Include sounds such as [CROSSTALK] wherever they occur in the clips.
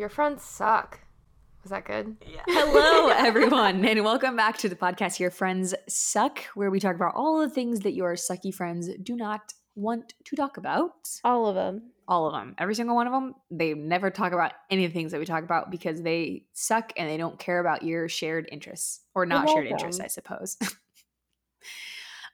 Your friends suck. Was that good? Yeah. [LAUGHS] Hello, [LAUGHS] everyone, and welcome back to the podcast. Your friends suck, where we talk about all the things that your sucky friends do not want to talk about. All of them. All of them, every single one of them. They never talk about any of the things that we talk about because they suck and they don't care about your shared interests or not shared interests, I suppose. [LAUGHS]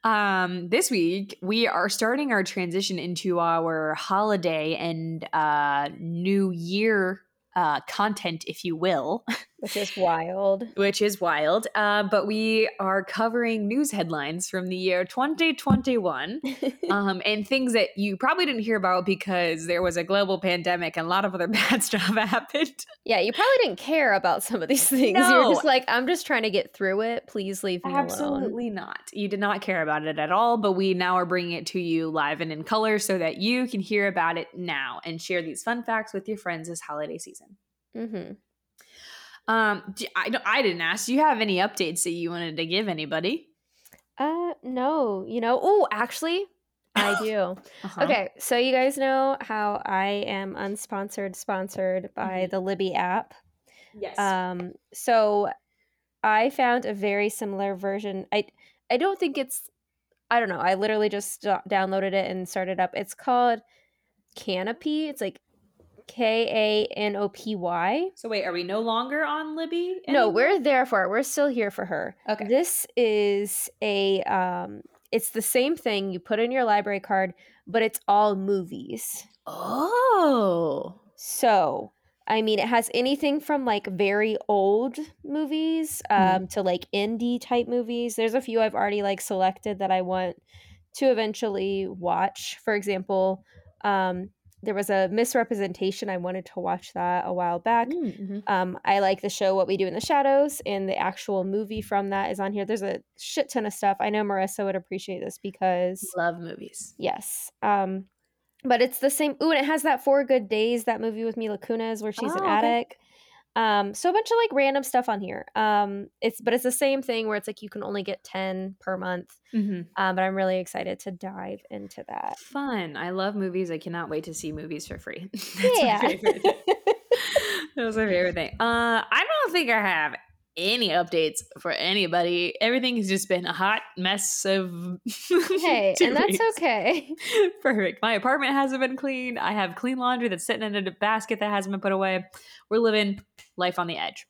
Um, this week we are starting our transition into our holiday and uh, New Year uh, content, if you will. [LAUGHS] Which is wild. Which is wild. Uh, but we are covering news headlines from the year 2021 [LAUGHS] um, and things that you probably didn't hear about because there was a global pandemic and a lot of other [LAUGHS] bad stuff happened. Yeah, you probably didn't care about some of these things. No. You're just like, I'm just trying to get through it. Please leave me Absolutely alone. Absolutely not. You did not care about it at all, but we now are bringing it to you live and in color so that you can hear about it now and share these fun facts with your friends this holiday season. Mm-hmm. Um, I don't. I didn't ask. Do you have any updates that you wanted to give anybody? Uh, no. You know. Oh, actually, I [LAUGHS] do. uh-huh. Okay, so you guys know how I am unsponsored, sponsored by mm-hmm. the Libby app. Yes. Um. So, I found a very similar version. I I don't think it's. I don't know. I literally just downloaded it and started up. It's called Kanopy. It's like K A N O P Y. So wait, are we no longer on Libby? Anymore? No, we're there for it. We're still here for her. Okay. This is a um it's the same thing. You put in your library card, but it's all movies. Oh. So I mean, it has anything from like very old movies um, mm. to like indie type movies. There's a few I've already like selected that I want to eventually watch. For example, um, there was a Miss Representation. I wanted to watch that a while back. Mm, mm-hmm. Um, I like the show What We Do in the Shadows, and the actual movie from that is on here. There's a shit ton of stuff. I know Marissa would appreciate this because love movies. Yes. Um, but it's the same. Ooh, and it has that Four Good Days, that movie with Mila Kunis, where she's oh, an okay. addict. Um, so a bunch of like random stuff on here. Um, it's but it's the same thing where it's like you can only get ten per month. Mm-hmm. Um, but I'm really excited to dive into that. Fun. I love movies. I cannot wait to see movies for free. [LAUGHS] That's yeah. my favorite. [LAUGHS] that was my favorite thing. Uh, I don't think I have any updates for anybody. Everything has just been a hot mess of Hey, [LAUGHS] and that's okay. [LAUGHS] Perfect. My apartment hasn't been cleaned. I have clean laundry that's sitting in a basket that hasn't been put away. We're living life on the edge.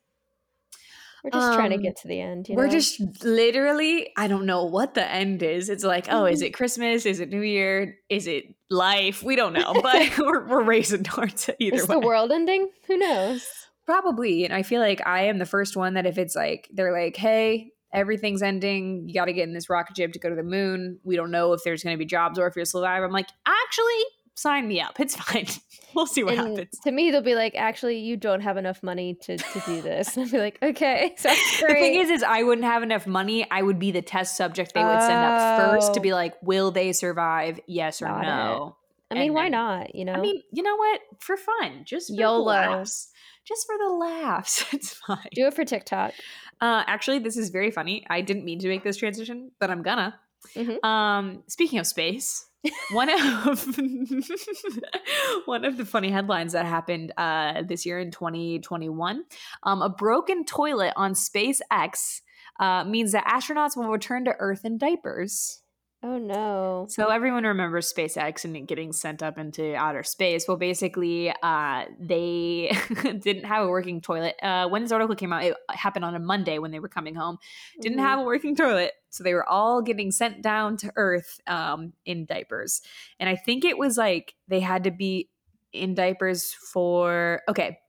We're just um, trying to um, get to the end. we're know? just literally, I don't know what the end is. It's like, oh, is it Christmas? Is it New Year? Is it life? We don't know, [LAUGHS] but we're, we're racing towards it either is way. the world ending? Who knows? Probably. And I feel like I am the first one that if it's like, they're like, hey, everything's ending. You got to get in this rocket ship to go to the moon. We don't know if there's going to be jobs or if you'll survive. I'm like, actually, sign me up. It's [LAUGHS] fine. we'll see what and happens. To me, they'll be like, actually, you don't have enough money to, to do this. [LAUGHS] And I'll be like, okay, [LAUGHS] great. The thing is, is I wouldn't have enough money. I would be the test subject they would send up first to be oh. like, will they survive? Yes or no. It. I mean, and why then, not? You know. I mean, you know what? For fun, just YOLO. laughs, just for the laughs. It's fine. Do it for TikTok. Uh, actually, this is very funny. I didn't mean to make this transition, but I'm gonna. Mm-hmm. Um, speaking of space, one of [LAUGHS] one of the funny headlines that happened uh, this year in 2021 um, a broken toilet on spacex uh, means that astronauts will return to earth in diapers Oh no. So everyone remembers SpaceX and getting sent up into outer space. Well, basically, uh, they [LAUGHS] didn't have a working toilet. Uh, when this article came out, it happened on a Monday when they were coming home. Didn't mm-hmm. have a working toilet. So they were all getting sent down to Earth um, in diapers. And I think it was like they had to be in diapers for, okay,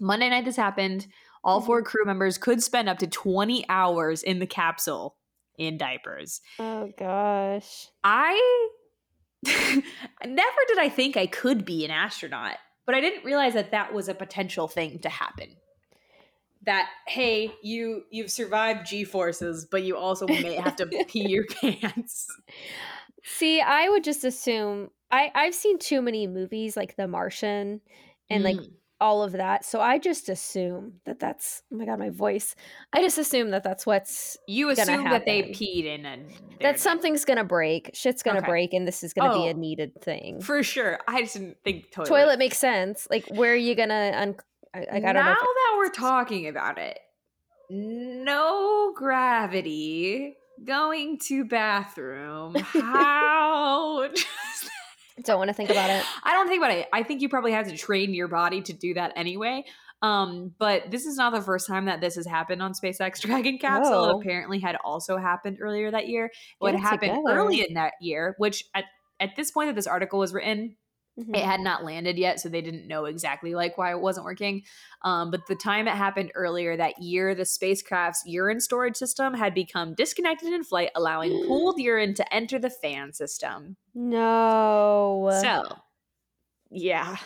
Monday night this happened. All four mm-hmm. crew members could spend up to 20 hours in the capsule in diapers. Oh gosh. I [LAUGHS] never did I think I could be an astronaut, but I didn't realize that that was a potential thing to happen. That hey, you you've survived G forces, but you also may have to [LAUGHS] pee your pants. See, I would just assume I I've seen too many movies like The Martian and mm. like all of that. So I just assume that that's oh my god, my voice. I just assume that that's what's you assume that they peed in and that something's gonna break, shit's gonna okay. break, and this is gonna oh, be a oh. needed thing for sure. I just didn't think toilet. Toilet makes sense. Like where are you gonna un- I, I don't now that we're talking about it, no gravity going to bathroom. How? [LAUGHS] [LAUGHS] don't want to think about it. [SIGHS] I don't think about it. I think you probably have to train your body to do that anyway. Um, but this is not the first time that this has happened on SpaceX Dragon capsule. No. It apparently had also happened earlier that year. What happened together. early in that year, which at, at this point that this article was written, Mhm. it had not landed yet so they didn't know exactly like why it wasn't working um, but the time it happened earlier that year the spacecraft's urine storage system had become disconnected in flight allowing [GASPS] pooled urine to enter the fan system No. so yeah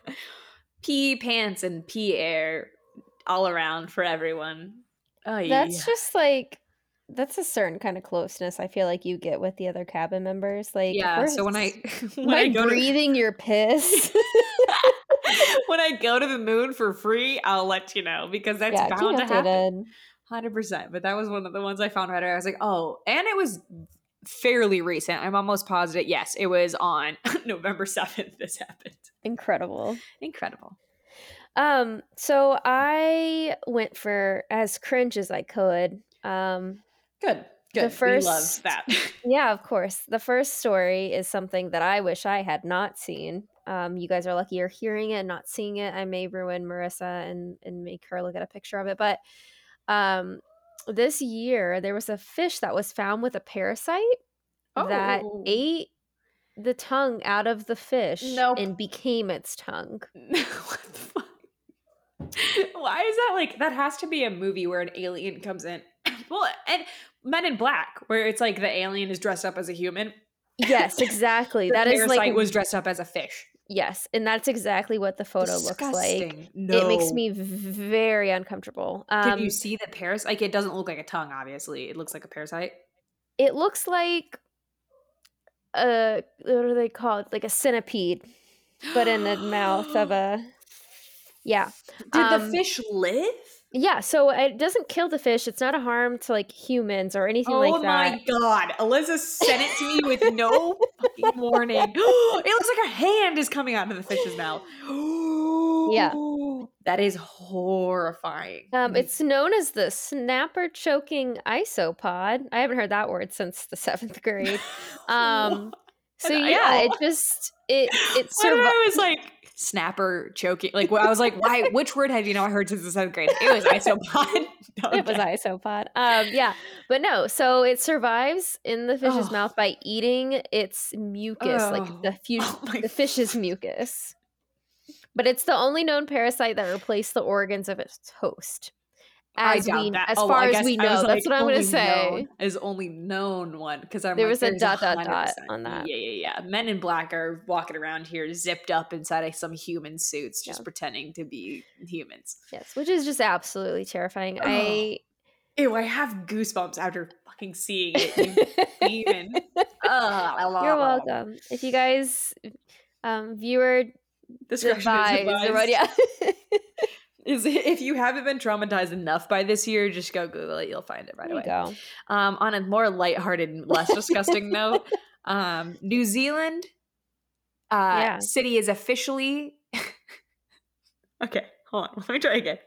[LAUGHS] pee pants and pee air all around for everyone oh yeah. That's just like that's a certain kind of closeness I feel like you get with the other cabin members. Like, yeah so when i [LAUGHS] [LAUGHS] when I go to [LAUGHS] breathing your piss? when I go to the moon for free, I'll let you know because that's yeah, bound to happen. Hundred percent. But that was one of the ones I found right away. I was like, oh, and it was fairly recent. I'm almost positive. Yes, it was on November seventh. This happened. Incredible. Incredible. Um, so I went for as cringe as I could. Um, Good. The Good. we love first- that. [LAUGHS] yeah, of course. The first story is something that I wish I had not seen. Um, you guys are lucky you're hearing it, and not seeing it. I may ruin Marissa and and make her look at a picture of it. But um, this year there was a fish that was found with a parasite that Oh. ate the tongue out of the fish Nope. and became its tongue. [LAUGHS] what the fuck? Why is that like that has to be a movie where an alien comes in? [LAUGHS] well, and Men in Black, where it's like the alien is dressed up as a human. Yes, exactly. [LAUGHS] That is parasite like was dressed up as a fish. yes, and that's exactly what the photo looks like. No. It makes me very uncomfortable. Um, Did you see the parasite? Like, it doesn't look like a tongue. Obviously, it looks like a parasite. it looks like a what are they called? Like a centipede, but in the mouth of [GASPS] a yeah. Did Um, the fish live? Yeah, so it doesn't kill the fish. It's not a harm to like humans or anything Oh like that. Oh my god! Alyssa sent it to me with [LAUGHS] no fucking warning. [GASPS] it looks like a hand is coming out of the fish's mouth. [GASPS] Yeah. [GASPS] that is horrifying. Um, it's known as the snapper choking isopod. I haven't heard that word since the seventh grade. [LAUGHS] Um, so yeah, it just it it [LAUGHS] What if survi- I was like snapper choking. Like I was like, why? Which word have you not heard since the seventh grade? It was isopod. [LAUGHS] it was isopod. Um, yeah, but no. So it survives in the fish's Oh. mouth by eating its mucus, Oh. like the fu- Oh the fish's mucus. But it's the only known parasite that replaced the organs of its host. I As we, that. as Oh, far I as we know, was that's like, what I'm going to say. is only known one because I'm There like, was a dot, dot, dot on that. Yeah, yeah, yeah. Men in black are walking around here zipped up inside of some human suits, just Yeah. pretending to be humans. Yes, which is just absolutely terrifying. I Ew, I have goosebumps after fucking seeing it. You demon. [LAUGHS] Ugh, You're welcome. If you guys, um, viewer Discretion is advised, what- yeah. Is [LAUGHS] if you haven't been traumatized enough by this year, just go Google it. You'll find it right there you away. go. Um, on a more lighthearted, less disgusting [LAUGHS] note, um, New Zealand uh, Yeah. city is officially. [LAUGHS] okay, hold on. Let me try again.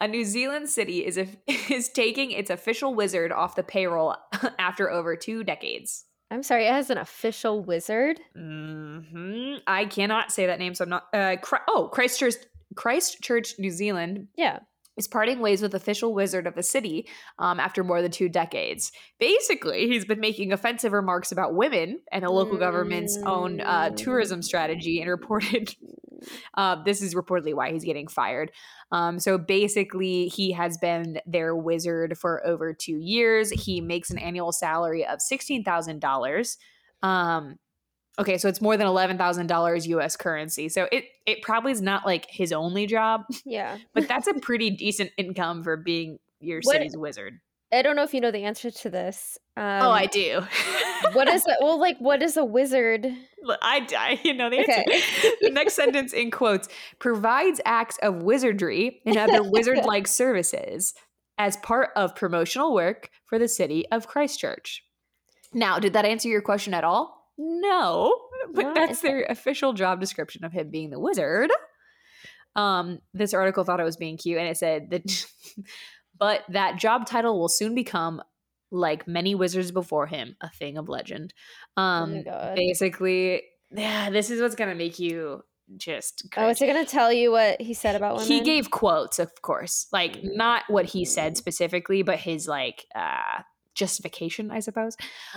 A New Zealand city is a, is taking its official wizard off the payroll after over two decades. I'm sorry, it has an official wizard. hmm I cannot say that name, so I'm not. Uh, oh, Christchurch, Christchurch, New Zealand Yeah. is parting ways with official wizard of the city um, after more than two decades. Basically, he's been making offensive remarks about women and the local government's own uh, tourism strategy and reported. [LAUGHS] Uh, this is reportedly why he's getting fired. Um, so basically, he has been their wizard for over two years. He makes an annual salary of sixteen thousand dollars. Um, okay, so it's more than eleven thousand dollars U.S. currency. So it it probably is not like his only job, [LAUGHS] Yeah. but that's a [LAUGHS] pretty decent income for being your What- city's wizard. I don't know if you know the answer to this. Um, oh, I do. [LAUGHS] what is it? Well, like, what is a wizard? I, I you know the answer. Okay. the next sentence in quotes provides acts of wizardry and other wizard-like services as part of promotional work for the city of Christchurch. Now, did that answer your question at all? No, but Not that's their official job description of him being the wizard. Um, this article thought it was being cute, and it said that, [LAUGHS] but that job title will soon become like many wizards before him, a thing of legend. Um, oh basically, yeah, this is what's gonna make you just. Oh, is it gonna tell you what he said about women? He gave quotes, of course, like not what he said Mm. specifically, but his like uh justification, I suppose.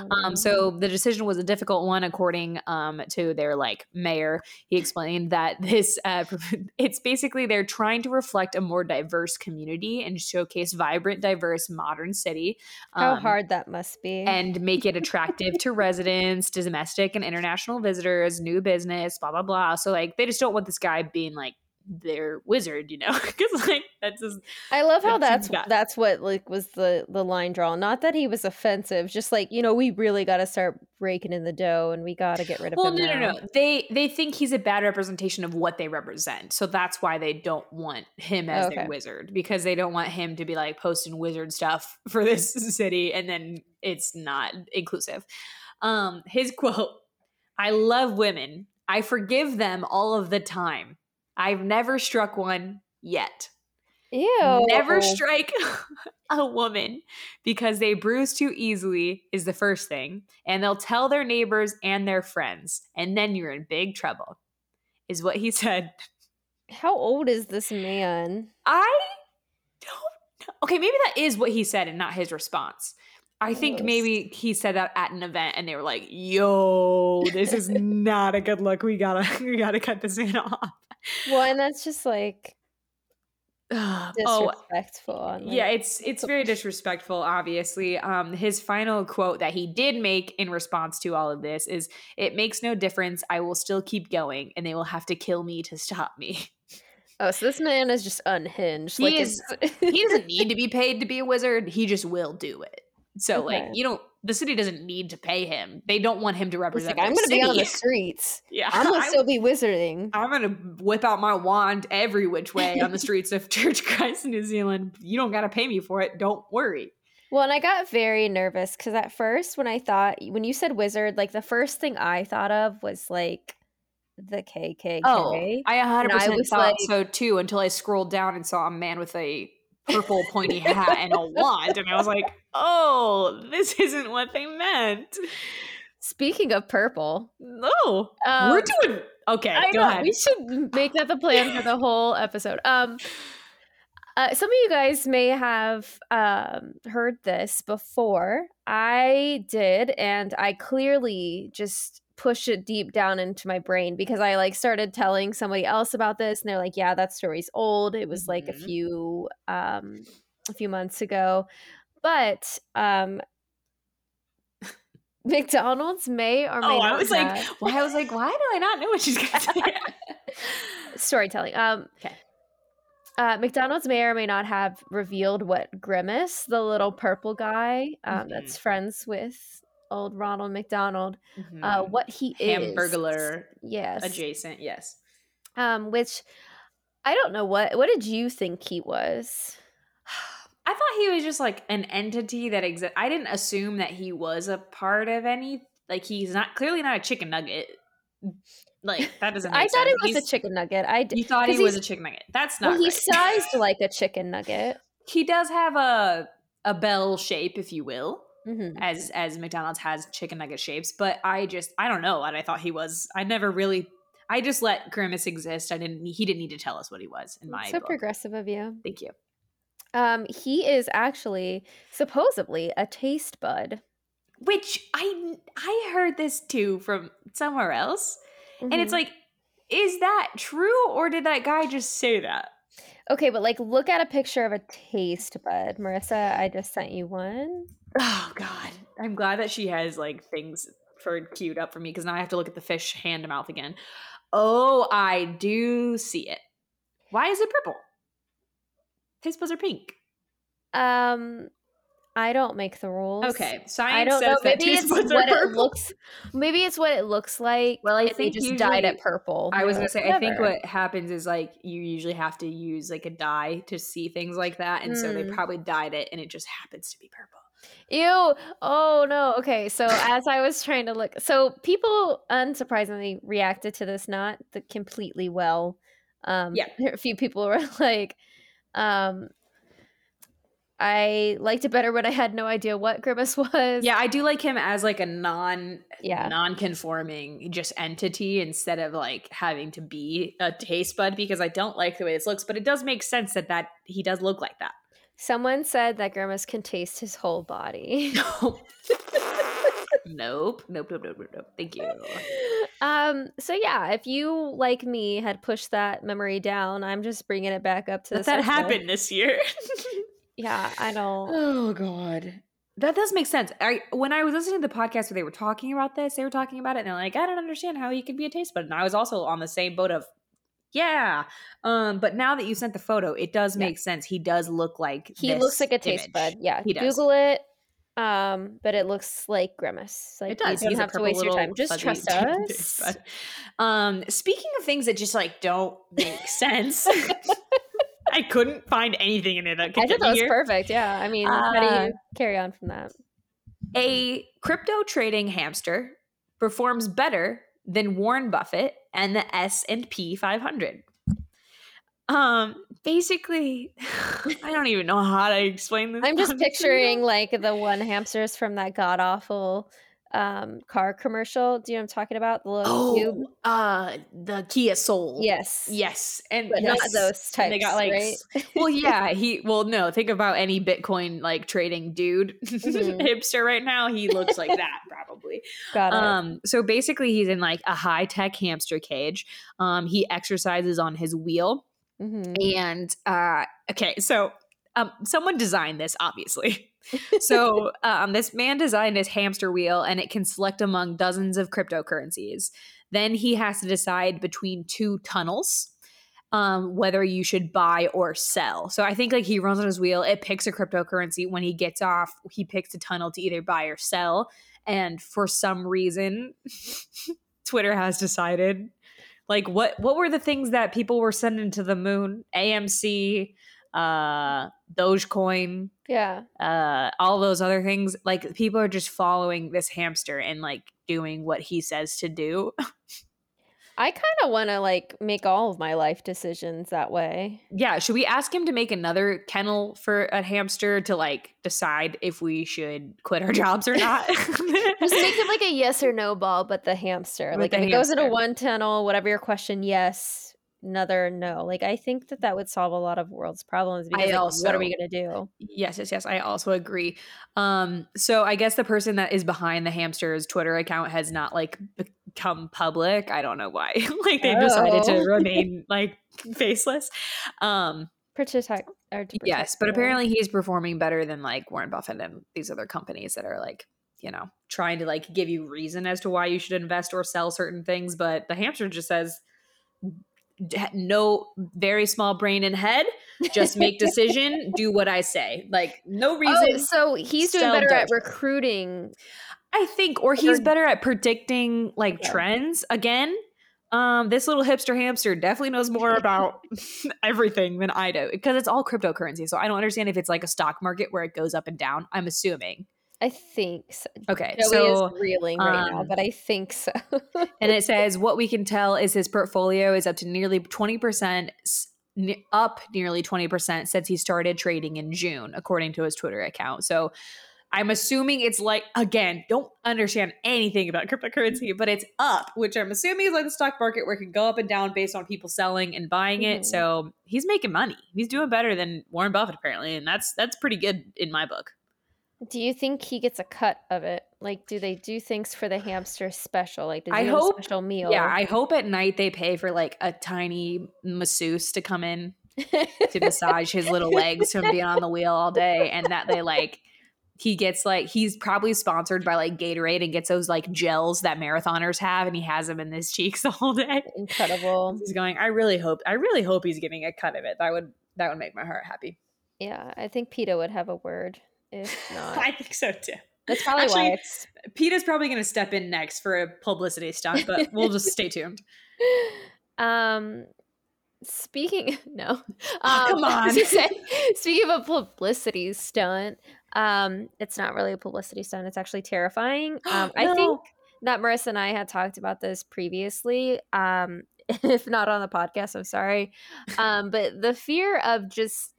Um, so the decision was a difficult one, according um, to their like mayor. He explained that this uh, [LAUGHS] it's basically they're trying to reflect a more diverse community and showcase vibrant, diverse, modern city. how um, hard that must be. and make it attractive to [LAUGHS] residents, to domestic and international visitors, new business, blah blah blah. So like they just don't want this guy being like their wizard, you know, [LAUGHS] because like that's just I love how That that's that's what like was the the line draw. Not that he was offensive, just like you know we really got to start breaking in the dough and we got to get rid of well, no, no, no. They they think he's a bad representation of what they represent, so that's why they don't want him as Okay. their wizard because they don't want him to be like posting wizard stuff [LAUGHS] for this city, and then it's not inclusive. Um, his quote: "I love women. I forgive them all of the time. I've never struck one yet." Ew. Never strike [LAUGHS] a woman because they bruise too easily is the first thing. And they'll tell their neighbors and their friends. And then you're in big trouble, is what he [LAUGHS] said. How old is this man? I don't know. Okay, maybe that is what he said and not his response. I think Gross. maybe he said that at an event and they were like, yo, this is [LAUGHS] not a good look. We gotta we gotta cut this in off. Well, and that's just like oh, disrespectful. on, like, yeah it's it's very [LAUGHS] disrespectful obviously um his final quote that he did make in response to all of this is it makes no difference i will still keep going and they will have to kill me to stop me Oh, so this man is just unhinged. He like is- he doesn't need to [LAUGHS] be paid to be a wizard he just will do it so like you don't the city doesn't need to pay him they don't want him to represent like, I'm gonna be on the streets. [LAUGHS] yeah I'm gonna still be wizarding. I'm gonna whip out my wand every which way on the [LAUGHS] streets of Church Christ New Zealand. You don't gotta pay me for it. Don't worry. Well, and I got very nervous because at first, when I thought, when you said wizard, like the first thing I thought of was like the KKK. Oh, I 100 And I percent thought like- so too until I scrolled down and saw a man with a purple pointy hat and a [LAUGHS] wand, and I was like, "Oh, this isn't what they meant." Speaking of purple, No, um, we're doing okay. I go know, ahead. We should make that the plan for the whole episode. Um, uh, some of you guys may have um, heard this before. I did, and I clearly just pushed it deep down into my brain because I like started telling somebody else about this, and they're like, "Yeah, that story's old. It was like a Mhm. few um, a few months ago." But um, [LAUGHS] McDonald's may or may Oh, not I was like, [LAUGHS] why? I was like, why do I not know what she's gonna say? [LAUGHS] storytelling. Um okay. Uh, McDonald's may or may not have revealed what Grimace, the little purple guy um, that's Mm-hmm. friends with old Ronald McDonald, uh, Mhm. what he is. Hamburglar Yes. adjacent. Yes. Um, which I don't know what. What did you think he was? [SIGHS] I thought he was just like an entity that exists. I didn't assume that he was a part of any. Like he's not clearly not a chicken nugget. Like that doesn't. [LAUGHS] Make I thought sense. it was He's- a chicken nugget. I d- You thought he was a chicken nugget. That's not. well, he's right. sized [LAUGHS] like a chicken nugget. he does have a a bell shape, if you will, Mhm. as as McDonald's has chicken nugget shapes. But I just I don't know what I thought he was. I never really. I just let Grimace exist. I didn't. He didn't need to tell us what he was in my So book. progressive of you. Thank you. Um, he is actually supposedly a taste bud. Which I I heard this too from somewhere else. And it's Mhm. like, is that true or did that guy just say that? Okay, but like look at a picture of a taste bud. Marissa, I just sent you one. Oh God. I'm glad that she has like things for queued up for me because now I have to look at the fish hand to mouth again. Oh, I do see it. Why is it purple? Taste buds are pink. Um I don't make the rules. Okay, science I don't says know. that Maybe it's buds are what it looks maybe it's what it looks like. Well, I think just dyed it purple. I was gonna say, I think what happens is like you usually have to use like a dye to see things like that, and so they Mm. probably dyed it, and it just happens to be purple. Ew. Oh no. Okay. So as I was trying to look so people unsurprisingly reacted to this not the completely well. Um, Yeah. [LAUGHS] a few people were [LAUGHS] like, um, I liked it better when I had no idea what Grimace [LAUGHS] was. Yeah, I do like him as like a non Yeah. non-conforming just entity instead of like having to be a taste bud because I don't like the way this looks, but it does make sense that that he does look like that. Someone said that Grimace can taste his whole body. [LAUGHS] nope. Nope, nope, nope, nope, nope. Thank you. um. So yeah, if you like me had pushed that memory down, I'm just bringing it back up to That, the that happened this year. [LAUGHS] Yeah, I don't. [LAUGHS] oh god. That does make sense. I when I was listening to the podcast where they were talking about this, they were talking about it and they're like, I don't understand how he could be a taste bud. And I was also on the same boat of yeah. Um, but now that you sent the photo, it does Yeah. make sense. He does look like He looks like a taste image. bud. Yeah, he does. Google it. Um, but it looks like Grimace. Like It does. You don't a have to waste your time. Just trust [LAUGHS] us. Um, speaking of things that just like don't make [LAUGHS] sense, [LAUGHS] I couldn't find anything in it that could I thought that was here. perfect. Yeah. I mean, how do Uh, you carry on from that? A crypto trading hamster performs better than Warren Buffett and the S and P 500. Um, basically, [LAUGHS] I don't even know how to explain this. I'm just picturing like the one hamsters from that god awful um car commercial. Do you know what I'm talking about? The little cube. Oh, uh, the Kia Soul. Yes. yes, and But not those types. And they got like right? well yeah he well no think about any bitcoin like trading dude [LAUGHS] Mhm. hipster right now he looks like that probably Got it. um so basically he's in like a high-tech hamster cage um he exercises on his wheel Mhm. and uh okay so um someone designed this obviously so um this man designed this hamster wheel and it can select among dozens of cryptocurrencies. Then he has to decide between two tunnels um whether you should buy or sell. So i think like he runs on his wheel it picks a cryptocurrency. When he gets off he picks a tunnel to either buy or sell. And for some reason [LAUGHS] twitter has decided like what what were the things that people were sending to the moon? Amc uh dogecoin yeah. uh all those other things like people are just following this hamster and like doing what he says to do [LAUGHS] I kind of want to like make all of my life decisions that way. yeah should we ask him to make another kennel for a hamster to like decide if we should quit our [LAUGHS] jobs or not [LAUGHS] Just make it like a yes or no ball, but the hamster. With like the if it goes into hamster. one tunnel, whatever your question, yes. Another no. Like I think that that would solve a lot of world's problems. Because like, what are we gonna do? Yes, yes, yes. I also agree. Um, so I guess the person that is behind the hamster's Twitter account has not like become public. I don't know why. [LAUGHS] like they've decided to Oh. [LAUGHS] remain like faceless. Um, Protect. Or to yes, but apparently he's performing better than like Warren Buffett and these other companies that are like, you know, trying to like give you reason as to why you should invest or sell certain things. But the hamster just says, "D- no, very small brain and head. Just make [LAUGHS] decision. do what I say. Like no reason. Oh, so he's doing better at recruiting. I think, or he's Or- better at predicting like Yeah. trends. Again, um, this little hipster hamster definitely knows more about [LAUGHS] everything than I do because it's all cryptocurrency. So I don't understand if it's like a stock market where it goes up and down. I'm assuming. I think so. Okay, Joey so is reeling right now, um, but I think so. [LAUGHS] and it says what we can tell is his portfolio is up to nearly 20% up nearly 20% since he started trading in June according to his Twitter account. So I'm assuming it's like again, don't understand anything about cryptocurrency, but it's up, which I'm assuming is like the stock market where it can go up and down based on people selling and buying it. Mhm. So he's making money. He's doing better than Warren Buffett apparently, and that's that's pretty good in my book. Do you think he gets a cut of it? Like, do they do things for the hamster special? Like, I hope- special meal? Yeah, I hope at night they pay for like a tiny masseuse to come in to massage his little legs from being on the wheel all day and that they like he gets like he's probably sponsored by like Gatorade and gets those like gels that marathoners have and he has them in his cheeks [LAUGHS] the whole day. Incredible. He's going, I really hope I really hope he's getting a cut of it. That would that would make my heart happy. Yeah, I think PETA would have a word. If [LAUGHS] not, I think so too. that's probably actually- why it's. Peta's probably gonna step in next for a publicity stunt, but [LAUGHS] we'll just stay tuned. Um, speaking [LAUGHS] no, um, Oh, come on. say, speaking of a publicity stunt, um, it's not really a publicity stunt. It's actually terrifying. [GASPS] Um, I think that Marissa and I had talked about this previously. Um, if not on the podcast, I'm sorry. Um, but the fear of just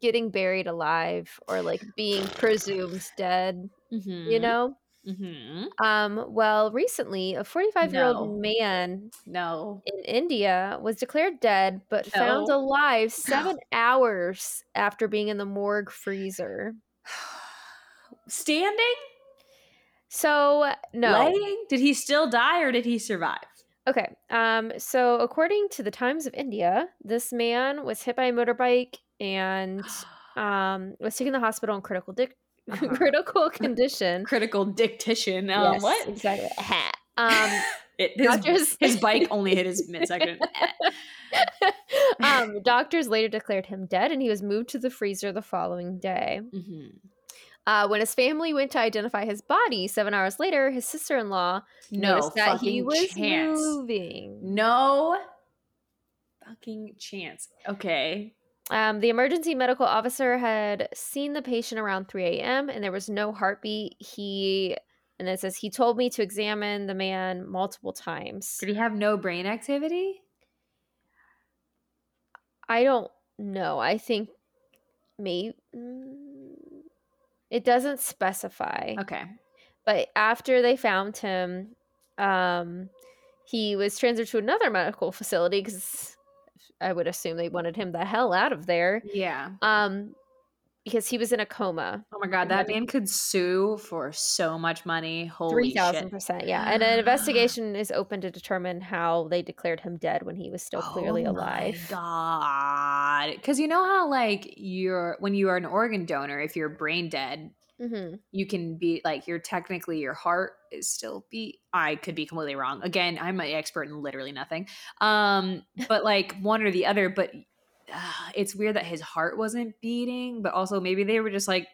getting buried alive or like being presumed dead, Mhm. you know? Mhm. Um, well, recently, a 45 year No. old man No. in India was declared dead but found alive [SIGHS] seven hours after being in the morgue freezer. [SIGHS] Standing? So, no. Laying? Did he still die or did he survive? Okay. Um, so according to the Times of India, this man was hit by a motorbike and [GASPS] um was taken to the hospital in critical dic- [LAUGHS] Uh-huh. critical [LAUGHS] condition. Critical dictation. Um, Yes, what? Exactly. [LAUGHS] um It, his, Doctors- his bike only hit his midsection. um, doctors later declared him dead and he was moved to the freezer the following day. Mhm. Uh, when his family went to identify his body seven hours later, his sister in law No noticed that he was chance. moving. No fucking chance. Okay. Um, the emergency medical officer had seen the patient around 3 a.m. and there was no heartbeat. He, and it says, he told me to examine the man multiple times. Did he have no brain activity? I don't know. I think maybe it doesn't specify. Okay. But after they found him, um, he was transferred to another medical facility because I would assume they wanted him the hell out of there. Yeah. Um, because he was in a coma. Oh my god, that man could sue for so much money. Holy Three shit. percent, yeah. And an [GASPS] investigation is open to determine how they declared him dead when he was still clearly oh alive. My God, because you know how like you're when you are an organ donor, if you're brain dead, hmm you can be like you're technically your heart is still beat. I could be completely wrong. Again, I'm an expert in literally nothing. Um, [LAUGHS] but like one or the other. But uh, it's weird that his heart wasn't beating, but also maybe they were just like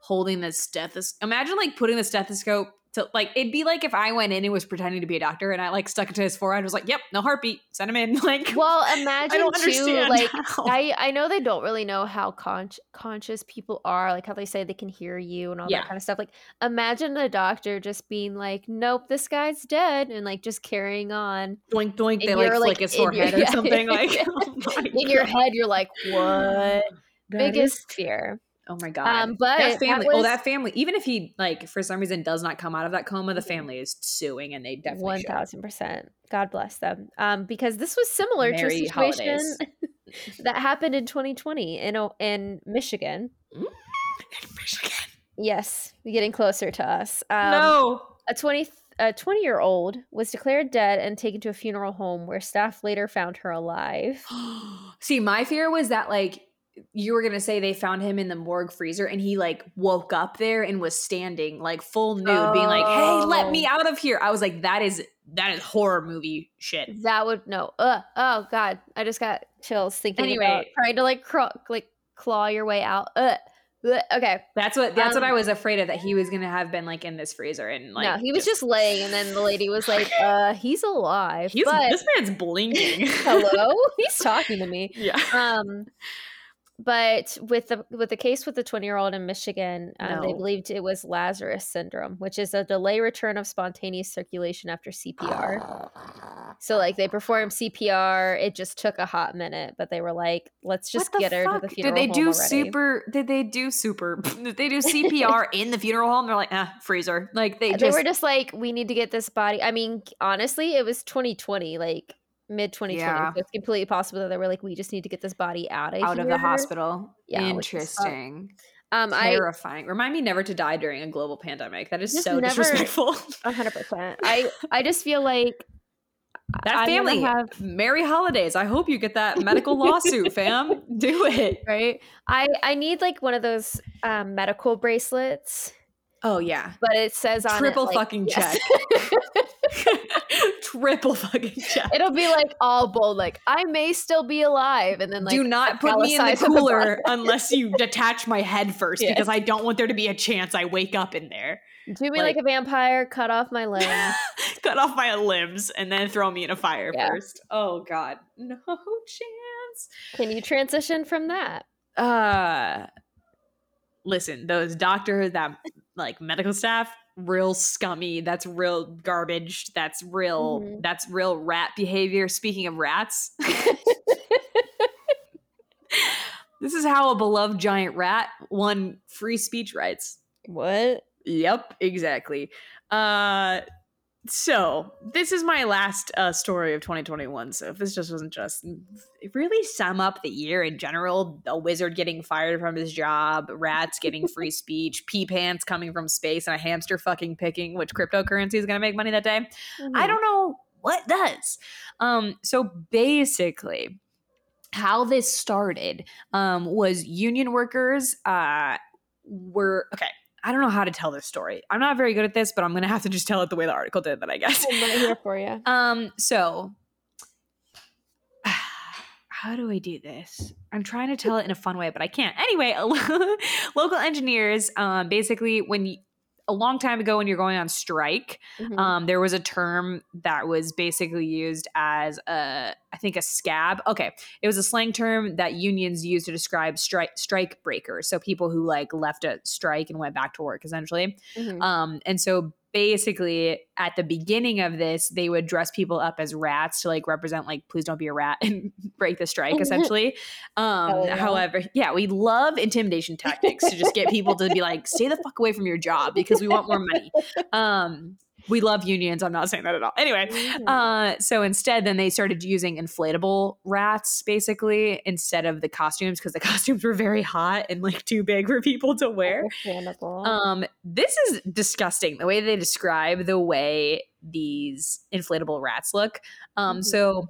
holding the stethoscope. Imagine like putting the stethoscope to like it'd be like if I went in and was pretending to be a doctor and I like stuck it to his forehead and was like, "Yep, no heartbeat. Send him in." [LAUGHS] Like, Well, imagine I don't too, understand. like how. I I know they don't really know how con- conscious people are, like how they say they can hear you and all Yeah. that kind of stuff. Like, imagine a doctor just being like, "Nope, this guy's dead," and like just carrying on. doink doink. They like like, his in your- forehead or [LAUGHS] yeah. something. Like, [LAUGHS] oh In your head, you're like, "What?" [GASPS] That Biggest is- fear. Oh my god. Um, but that that family, oh, that family. Even if he like for some reason does not come out of that coma, the family is suing, and they definitely thousand percent. God bless them. Um, because this was similar to a situation [LAUGHS] that happened in 2020 in in Michigan. In Michigan. Yes, getting closer to us. Um, no. a 20 a 20 year old was declared dead and taken to a funeral home where staff later found her alive. [GASPS] See, my fear was that like you were gonna say they found him in the morgue freezer and he like woke up there and was standing like full nude, being like, "Hey, let me out of here." I was like, "That is that is horror movie shit." That would no. Uh, oh god, I just got chills thinking about Anyway. trying to like crawl, like claw your way out. Uh, uh, okay, That's what that's what Um, I was afraid of that he was gonna have been like in this freezer and like no, he was just laying, and then the lady was like, [LAUGHS] "Uh, he's alive." He's, but this man's blinking. hello, [LAUGHS] he's talking to me. Yeah. um but with the with the case with the 20 year old in michigan um, they believed it was lazarus syndrome which is a delay return of spontaneous circulation after cpr so like they performed cpr it just took a hot minute but they were like let's just get her to the funeral Did they home do super? Did they do super? [LAUGHS] Did they do [LAUGHS] CPR in the funeral home? They're like, ah, freezer. Like they just they just were just like we need to get this body i mean honestly it was 2020 like mid 2020 Yeah. so it's completely possible that they were like we just need to get this body out of out of the hospital. Yeah, which is fucked. Interesting. um i Terrifying. Remind me never to die during a global pandemic. That is so never- disrespectful. Hundred percent. [LAUGHS] I I just feel like that family. have- Merry holidays. I hope you get that medical [LAUGHS] lawsuit, fam. Do it. right. I I need like one of those um, medical bracelets, Oh yeah. but it says on it, Triple like- fucking yes. [LAUGHS] [LAUGHS] Triple fucking check. It'll be like all bold, like I may still be alive, and then like Do not put me in the at the [LAUGHS] cooler unless you detach my head first, Yes. because I don't want there to be a chance I wake up in there. do me like, like- a vampire, cut off my limbs, Cut off my limbs and then throw me in a fire Yeah. first. Oh god. No chance. Can you transition from that? Uh listen, those doctors, that like medical staff, real scummy. That's real garbage. That's real. Mhm. That's real rat behavior. Speaking of rats, [LAUGHS] [LAUGHS] this is how a beloved giant rat won free speech rights. what? Yep, exactly. Uh, so this is my last uh, story of 2021. So if this just wasn't just really sum up the year in general, a wizard getting fired from his job, rats getting free [LAUGHS] speech, pee pants coming from space, and a hamster fucking picking which cryptocurrency is going to make money that day. I Mhm. don't know what does. Um, so basically, how this started um, was union workers uh, were okay. I don't know how to tell this story. I'm not very good at this, but I'm gonna have to just tell it the way the article did. That I guess. I'm right here for you. [LAUGHS] Um. So, [SIGHS] how do I do this? I'm trying to tell it in a fun way, but I can't. Anyway, [LAUGHS] local engineers, um, basically, when you, a long time ago, when you're going on strike, Mhm. um, there was a term that was basically used as a, I think, a scab. Okay, it was a slang term that unions used to describe strike strike breakers, so people who like left a strike and went back to work, essentially. Mhm. Um, and so basically, at the beginning of this, they would dress people up as rats to like represent, like, please don't be a rat and [LAUGHS] break the strike, essentially. Um, Hell yeah. However, yeah, we love intimidation tactics to just get people to be like, stay the fuck away from your job because we want more money. [LAUGHS] Um, we love unions. I'm not saying that at all. Anyway, uh, so instead, then they started using inflatable rats basically instead of the costumes because the [LAUGHS] costumes were very hot and like too big for people to wear. Um, this is disgusting the way they describe the way these inflatable rats look. Um, Mhm. so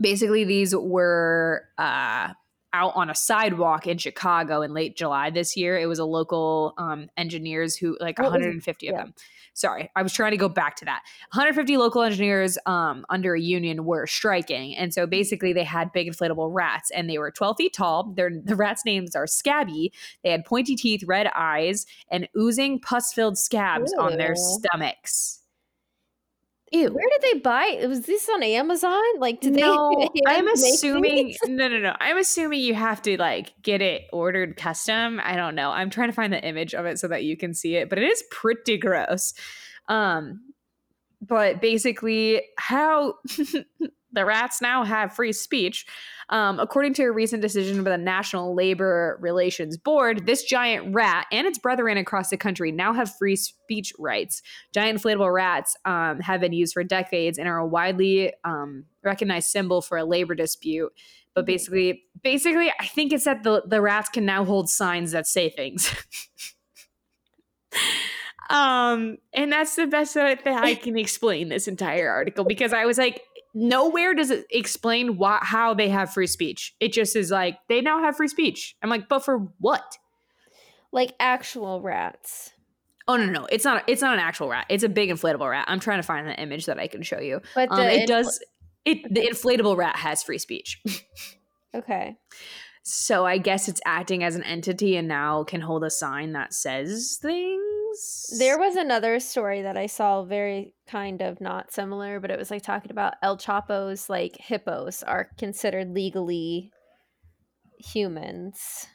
basically, these were uh, out on a sidewalk in Chicago in late July this year. It was a local um, engineers who like What was- 150 of yeah. them. Sorry, I was trying to go back to that. 150 local engineers um, under a union were striking, and so basically they had big inflatable rats, and they were 12 feet tall. Their the rats' names are Scabby. They had pointy teeth, red eyes, and oozing pus-filled scabs on their stomachs. Ew. Where did they buy? Was this on Amazon? Like, did no, they? [LAUGHS] I'm assuming [LAUGHS] no, no, no. I'm assuming you have to like get it ordered custom. I don't know. I'm trying to find the image of it so that you can see it, but it is pretty gross. Um, but basically, how [LAUGHS] the rats now have free speech. Um, according to a recent decision by the National Labor Relations Board, this giant rat and its brethren across the country now have free speech rights. Giant inflatable rats um, have been used for decades and are a widely um, recognized symbol for a labor dispute. But Mhm. basically, basically, I think it's that the, the rats can now hold signs that say things. [LAUGHS] um, and that's the best that that I [LAUGHS] can explain this entire article because I was like, nowhere does it explain why, how they have free speech. It just is like they now have free speech. I'm like, but for what? like actual rats. Oh no, no, it's not. It's not an actual rat. It's a big inflatable rat. I'm trying to find the image that I can show you. But Um, it infl- does. It the inflatable rat has free speech. [LAUGHS] Okay. So I guess it's acting as an entity and now can hold a sign that says things. There was another story that I saw very kind of not similar, but it was like talking about El Chapo's like hippos are considered legally humans.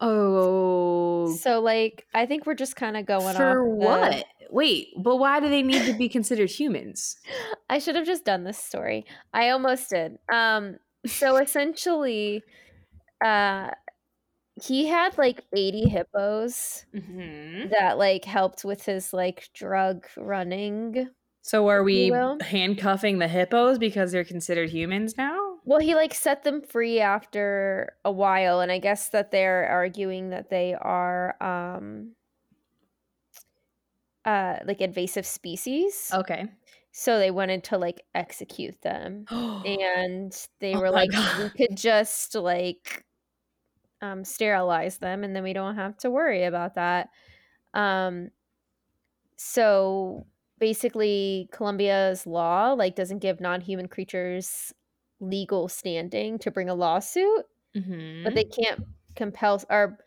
Oh, So like I think we're just kind of going for the- what? Wait, but why do they need to be considered humans? [LAUGHS] I should have just done this story. I almost did. Um so essentially uh he had like 80 hippos Mm-hmm. that like helped with his like drug running. So are we handcuffing the hippos because they're considered humans now? Well, he like set them free after a while and I guess that they're arguing that they are um uh like invasive species. Okay. So they wanted to like execute them. [GASPS] and they Oh were like we could just like um sterilize them and then we don't have to worry about that um so basically colombia's law like doesn't give non-human creatures legal standing to bring a lawsuit Mhm. but they can't compel or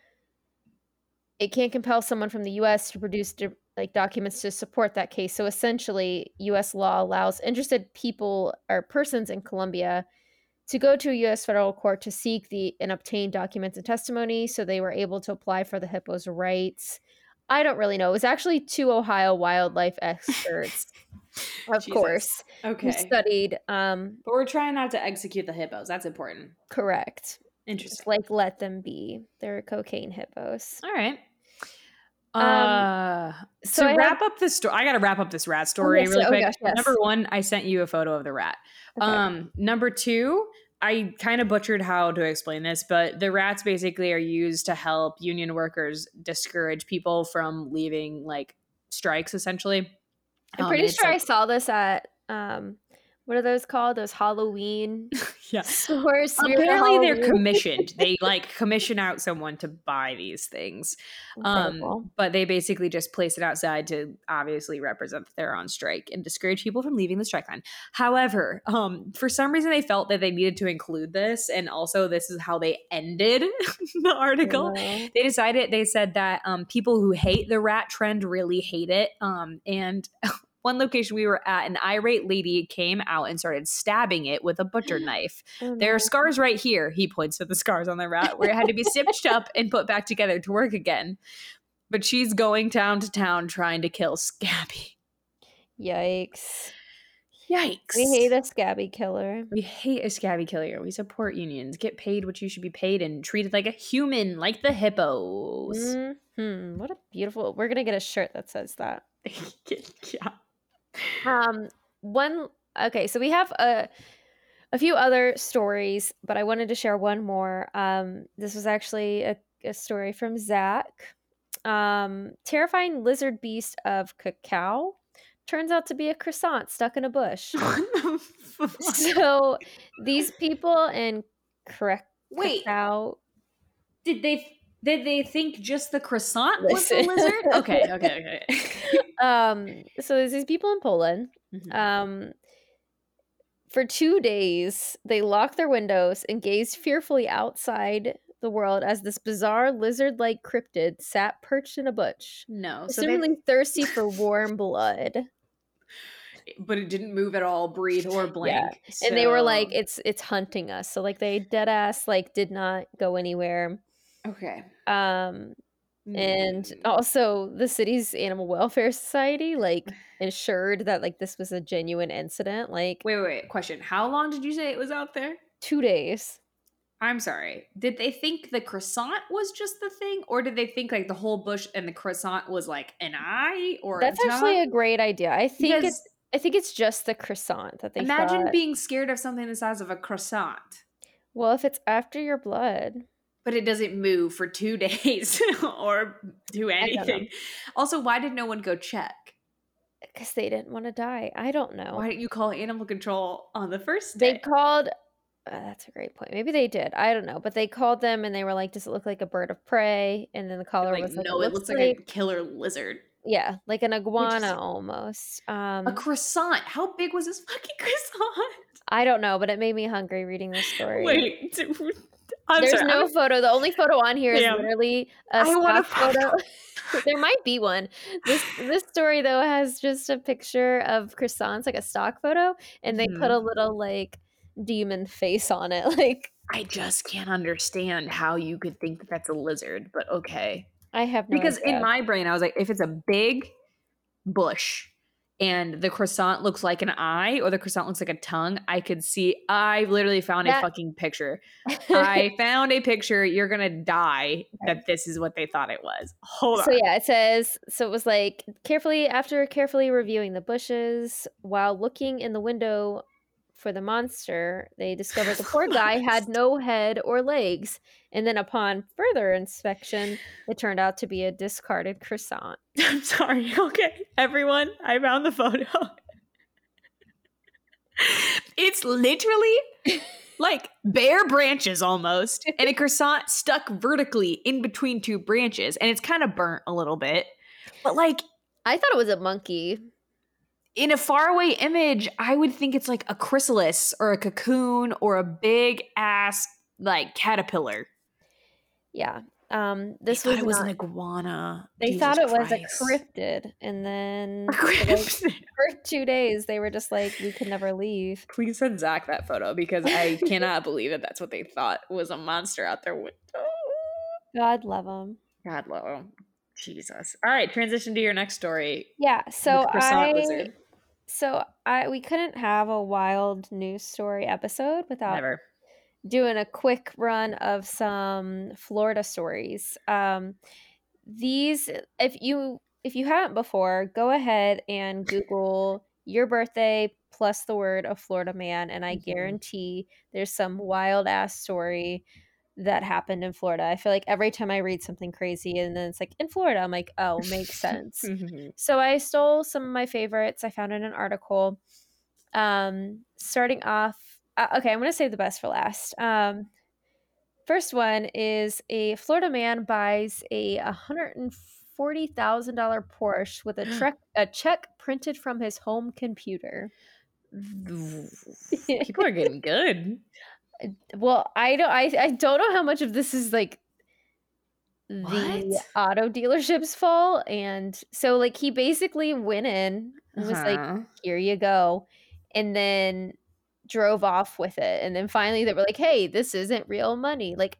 it can't compel someone from the US to produce do- like documents to support that case. So essentially, US law allows interested people or persons in Colombia to go to a US federal court to seek the and obtain documents and testimony so they were able to apply for the hippo's rights. I don't really know. It was actually two Ohio wildlife experts, [LAUGHS] of Jesus. course, who Okay. studied. Um, But we're trying not to execute the hippos. That's important. correct. Interesting. Just like let them be. They're cocaine hippos. All right. Um, Uh, so to I have- wrap up this story, I got to wrap up this rat story yes, really oh quick. gosh, yes. Number one, I sent you a photo of the rat. Okay. Um, number two, I kind of butchered how to explain this, but the rats basically are used to help union workers discourage people from leaving like strikes, essentially. I'm Um, pretty sure I saw this at um, what are those called? Those Halloween [LAUGHS] yeah. stores. [LAUGHS] Apparently, they're commissioned. they [LAUGHS] like commission out someone to buy these things. Um, but they basically just place it outside to obviously represent that they're on strike and discourage people from leaving the strike line. However, um, for some reason they felt that they needed to include this, and also this is how they ended the article. Yeah. They decided they said that um, people who hate the rat trend really hate it. Um, and one location we were at, an irate lady came out and started stabbing it with a butcher [GASPS] knife. Oh, There are scars right here. He points to the scars on the rat where it had to be stitched up [LAUGHS] and put back together to work again. But she's going town to town trying to kill Scabby. Yikes. Yikes. We hate a scabby killer. We hate a scabby killer. We support unions. Get paid what you should be paid and treated like a human, like the hippos. Hmm. What a beautiful. We're gonna get a shirt that says that. [LAUGHS] yeah. Um. One. Okay. So we have a a few other stories, but I wanted to share one more. Um. This was actually a, a story from Zach. Um. Terrifying lizard beast of Krakow turns out to be a croissant stuck in a bush. [LAUGHS] What the fuck? so these people in correct Wait. Krakow Did they did they think just the croissant was a lizard? Okay, [LAUGHS] okay, okay. [LAUGHS] um so there's these people in poland Mhm. um for two days they locked their windows and gazed fearfully outside the world as this bizarre lizard-like cryptid sat perched in a bush no, so they, thirsty for warm blood but it didn't move at all, breathe or blink. and they were like it's it's hunting us so like they dead ass like did not go anywhere okay. um and Mm. also the city's animal welfare society like ensured that like this was a genuine incident like wait, wait, wait. Question: How long did you say it was out there? two days I'm sorry. Did they think the croissant was just the thing, or did they think like the whole bush and the croissant was like an eye or that's a actually a great idea i think Because it's i think it's just the croissant that they imagine thought- being scared of something the size of a croissant, well if it's after your blood but it doesn't move for two [LAUGHS] days or do anything. Also, why did no one go check? because they didn't want to die i don't know Why didn't you call animal control on the first day? they called uh, that's a great point maybe they did i don't know but they called them and they were like does it look like a bird of prey and then the caller like, was like no, it looks like, a killer lizard. yeah like an iguana Interesting. almost um A croissant. How big was this [LAUGHS] fucking croissant? I don't know, but it made me hungry reading this [LAUGHS] story. Wait, dude, I'm There's sorry. no photo. The only photo on here is Damn. literally a I want a stock photo. [LAUGHS] there might be one. This this story though has just a picture of croissants, like a stock photo, and they put hmm. a little like demon face on it. [LAUGHS] Like I just can't understand how you could think that that's a lizard, but okay. I have no Because idea. in my brain, I was like, if it's a big bush and the croissant looks like an eye or the croissant looks like a tongue, I could see. I literally found That- a fucking picture. I [LAUGHS] found a picture. You're gonna die. That this is what they thought it was. Hold so on. So yeah, it says so it was like carefully after carefully reviewing the bushes while looking in the window for the monster, they discovered the [LAUGHS] poor guy had no head or legs. And then upon further inspection, it turned out to be a discarded croissant. [LAUGHS] I'm sorry. [LAUGHS] Okay, everyone, I found the photo. it's literally like bare branches almost, and a croissant stuck vertically in between two branches, and it's kind of burnt a little bit. But like I thought it was a monkey. In a faraway image, I would think it's like a chrysalis or a cocoon or a big ass like caterpillar. Yeah. Um this They was thought it was an iguana. they Jesus thought it was a cryptid and then A for, like, cryptid. [LAUGHS] for two days they were just like we could never leave. Please send Zach that photo because I cannot believe that that's what they thought was a monster out their window. God love them. God love him. Jesus. All right, transition to your next story. Yeah, so I wizard. So I we couldn't have a wild news story episode without Never. doing a quick run of some Florida stories. Um, these, if you if you haven't before, go ahead and Google your birthday plus the word of Florida man, and I Mhm. guarantee there's some wild ass story that happened in Florida. I feel like every time I read something crazy and then it's like in Florida, I'm like, oh, makes [LAUGHS] sense. Mhm. So I stole some of my favorites. I found in an article. Um, starting off, uh, okay, I'm going to save the best for last. Um, first one is a Florida man buys a $140,000 Porsche with a, [GASPS] trek, a check printed from his home computer. [LAUGHS] People are getting good. Well, I don't. I, I don't know how much of this is like the What? auto dealership's fault, and so like he basically went in and was like, Uh-huh. "Here you go," and then drove off with it, and then finally they were like, "Hey, this isn't real money." Like,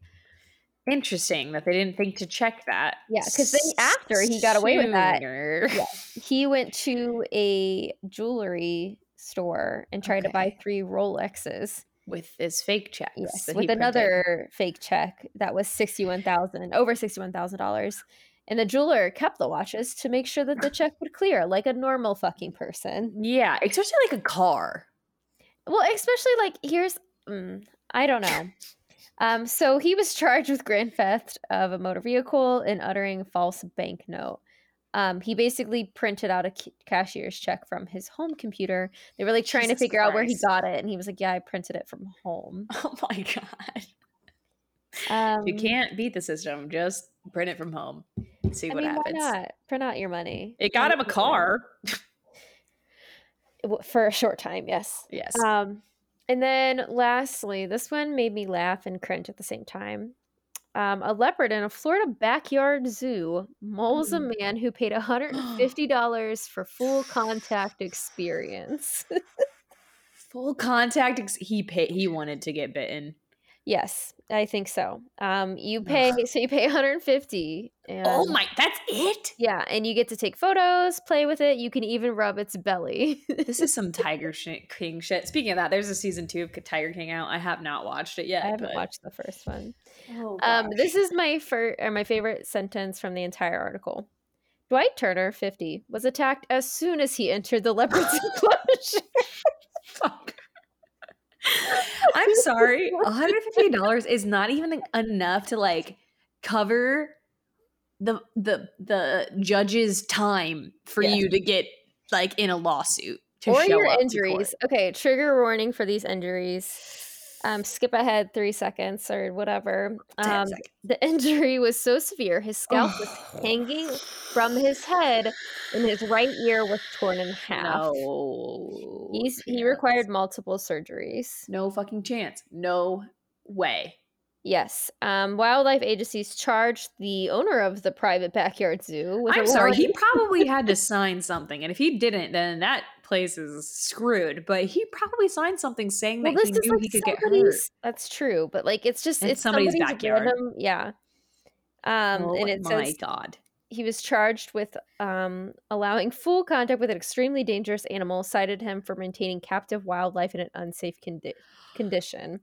Interesting that they didn't think to check that. yeah because then after he got away with that- Yeah. he went to a jewelry store and tried to buy three Rolexes. With this fake checks. Yes, with printed. another fake check that was sixty-one thousand, over sixty-one thousand dollars. And the jeweler kept the watches to make sure that the check would clear, like a normal fucking person. Yeah, especially like a car. Well, especially like here's, mm, I don't know. [LAUGHS] Um, so he was charged with grand theft of a motor vehicle and uttering false banknote. Um, he basically printed out a cashier's check from his home computer. They were like trying to Jesus figure out where he got it, and he was like, "Yeah, I printed it from home." [LAUGHS] Oh my god. Um, you can't beat the system. Just print it from home. See I what mean, happens. why not? Print out your money. It got him a Print out your car. for a short time. Yes. Yes. Um, and then lastly, this one made me laugh and cringe at the same time. Um, a leopard in a Florida backyard zoo mauls a Mm. man who paid $150 [GASPS] for full contact experience. [LAUGHS] Full contact. Ex- he paid. He wanted to get bitten. Yes, I think so. Um, you pay, [LAUGHS] so you pay 150 and oh my! That's it. yeah, and you get to take photos, play with it. You can even rub its belly. This is some [LAUGHS] Tiger King shit. Speaking of that, there's a season two of Tiger King out. I have not watched it yet. I haven't but- watched the first one. Oh, Um, this is my first or my favorite sentence from the entire article. Dwight Turner, 50, was attacked as soon as he entered the leopard's [LAUGHS] enclosure. Fuck. I'm sorry. $150 [LAUGHS] is not even enough to like cover the the the judge's time for Yes. you to get like in a lawsuit to or show your injuries. Okay, trigger warning for these injuries. Um, skip ahead three seconds or whatever. Um, the injury was so severe, his scalp was [SIGHS] hanging from his head, and his right ear was torn in half. No. He's, he required multiple surgeries. no fucking chance. No way. Yes. Um, wildlife agencies charged the owner of the private backyard zoo with I'm sorry. He probably had to [LAUGHS] sign something, and if he didn't, then that place is screwed. But he probably signed something saying well, that he knew like he could get hurt. That's true, but like it's just It's it's somebody's somebody's, backyard. random. Yeah. Um, oh and it my says god. he was charged with um allowing full contact with an extremely dangerous animal. Cited him for maintaining captive wildlife in an unsafe condi- condition.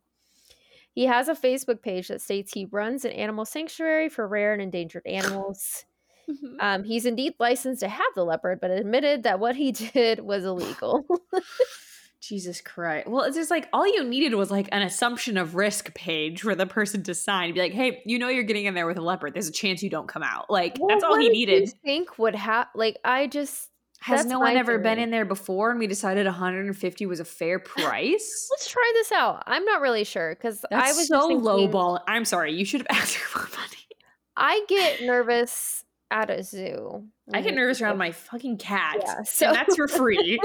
He has a Facebook page that states he runs an animal sanctuary for rare and endangered animals. Um, he's indeed licensed to have the leopard, but admitted that what he [LAUGHS] did was illegal. [LAUGHS] Jesus Christ. Well, it's just like all you needed was like an assumption of risk page for the person to sign. Be like, hey, you know you're getting in there with a leopard. There's a chance you don't come out. Like Well, that's all what he needed. think would happen? Like, I just Has no one ever been in there before and we decided 150 was a fair [LAUGHS] price? let's try this out. I'm not really sure because I was so thinking, lowball. I'm sorry. You should have asked for money. I get nervous at a zoo. I get nervous around my fucking cat. Yeah, so- that's for free.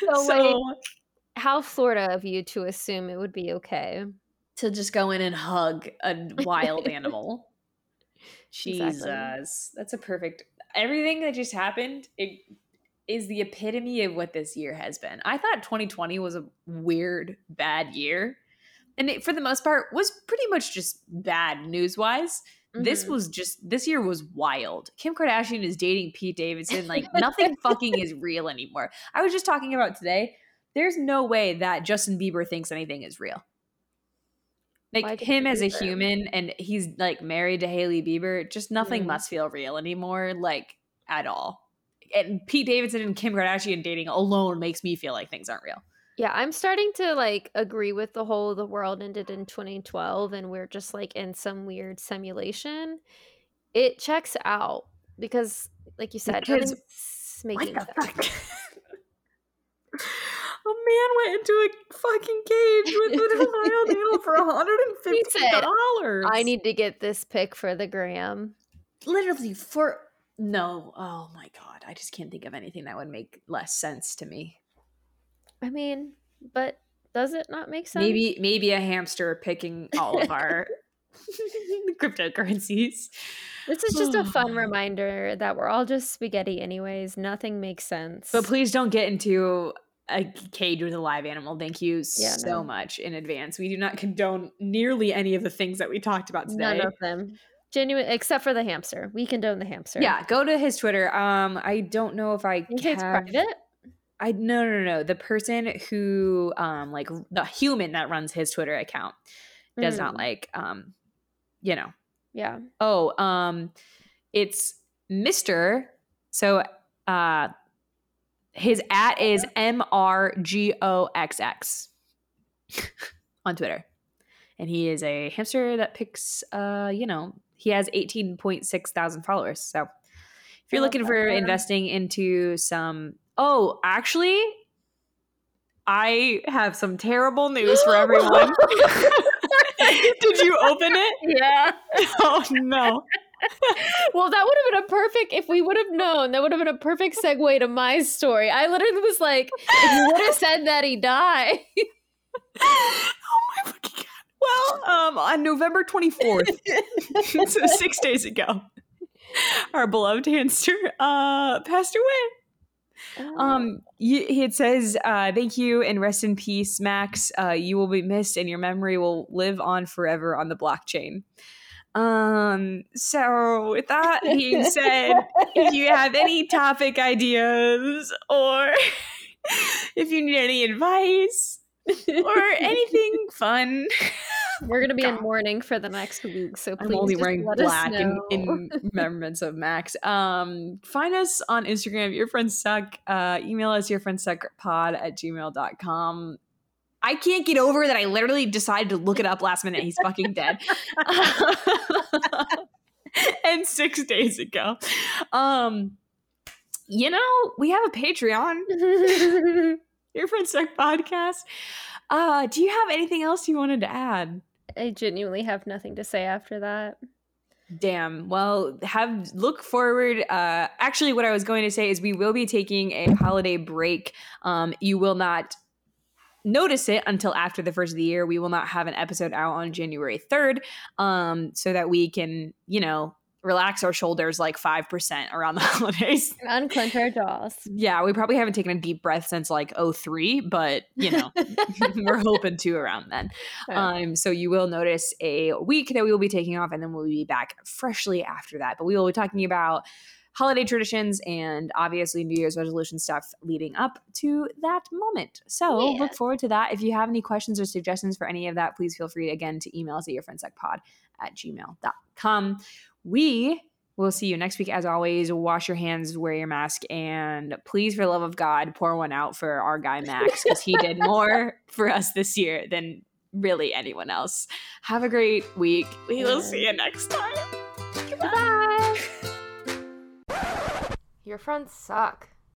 So, [LAUGHS] so like- How Florida of you to assume it would be okay? to just go in and hug a wild animal. [LAUGHS] Exactly. Jesus. That's a perfect everything that just happened it is the epitome of what this year has been. I thought 2020 was a weird, bad year. And it, for the most part, was pretty much just bad news wise. This Mhm. was just this year was wild. Kim Kardashian is dating Pete Davidson. Like [LAUGHS] nothing fucking is real anymore. I was just talking about today. There's no way that Justin Bieber thinks anything is real. Like him as a human, and he's like married to Hailey Bieber. Just nothing Mm. must feel real anymore, like at all. And Pete Davidson and Kim Kardashian dating alone makes me feel like things aren't real. Yeah, I'm starting to like agree with the whole the world ended in 2012 and we're just like in some weird simulation. It checks out because like you said, Because- making sense. A man went into a fucking cage with a wild animal for $150. [LAUGHS] I need to get this pick for the gram. literally for no. Oh my god, I just can't think of anything that would make less sense to me. I mean, but does it not make sense? Maybe maybe a hamster picking all of our [LAUGHS] [LAUGHS] cryptocurrencies. This is just a [SIGHS] fun reminder that we're all just spaghetti anyways. Nothing makes sense. But please don't get into a cage with a live animal. Thank you Yeah, so no. much in advance. We do not condone nearly any of the things that we talked about today. None of them. Genuine except for the hamster. We condone the hamster. Yeah, go to his Twitter. Um, I don't know if I You think it's private? I no no no no. The person who um like the human that runs his Twitter account does not Mm, like um you know Yeah. oh um it's Mr. So uh his at is M R G O X X [LAUGHS] on Twitter. And he is a hamster that picks uh you know he has 18.6 thousand followers. So if you're looking for for investing into some oh actually I have some terrible news for [LAUGHS] everyone. [LAUGHS] Did you open it? Yeah. [LAUGHS] Oh no. Well, that would have been a perfect if we would have known. That would have been a perfect segue to my story. I literally was like, if you would have said that he died. oh my fucking god. Well, um, on November 24th, so six days ago, our beloved hamster uh passed away. Um, y- it says, uh, "Thank you and rest in peace, Max. Uh, you will be missed, and your memory will live on forever on the blockchain." Um, so with that being said, if you have [LAUGHS] any topic ideas or [LAUGHS] if you need any advice or anything [LAUGHS] fun, [LAUGHS] we're gonna be in mourning for the next week, so please I'm only wearing black in, in [LAUGHS] remembrance of Max. Um, find us on Instagram, your friends suck. Uh, email us your friends suck pod at gmail.com. I can't get over that I literally decided to look it up last minute. He's fucking dead. [LAUGHS] and six days ago. Um, you know, we have a Patreon, your friends suck podcast. Uh, do you have anything else you wanted to add? I genuinely have nothing to say after that. Damn. Well, have look forward. Uh, actually, what I was going to say is we will be taking a holiday break. Um, you will not notice it until after the first of the year. We will not have an episode out on January third, um, so that we can, you know, relax our shoulders like five percent around the [LAUGHS] holidays. And unclench our jaws. Yeah, we probably haven't taken a deep breath since like 03, but you know, [LAUGHS] [LAUGHS] we're hoping to around then. Um, so you will notice a week that we will be taking off, and then we'll be back freshly after that. But we will be talking about holiday traditions and obviously New Year's resolution stuff leading up to that moment. So look forward to that. If you have any questions or suggestions for any of that, please feel free again to email us at yourfriendsuckpod at gmail.com. We will see you next week. As always, wash your hands, wear your mask, and please, for the love of God, pour one out for our guy Max because he did [LAUGHS] more for us this year than really anyone else. Have a great week. We will see you next time. Bye. [LAUGHS] Your friends suck.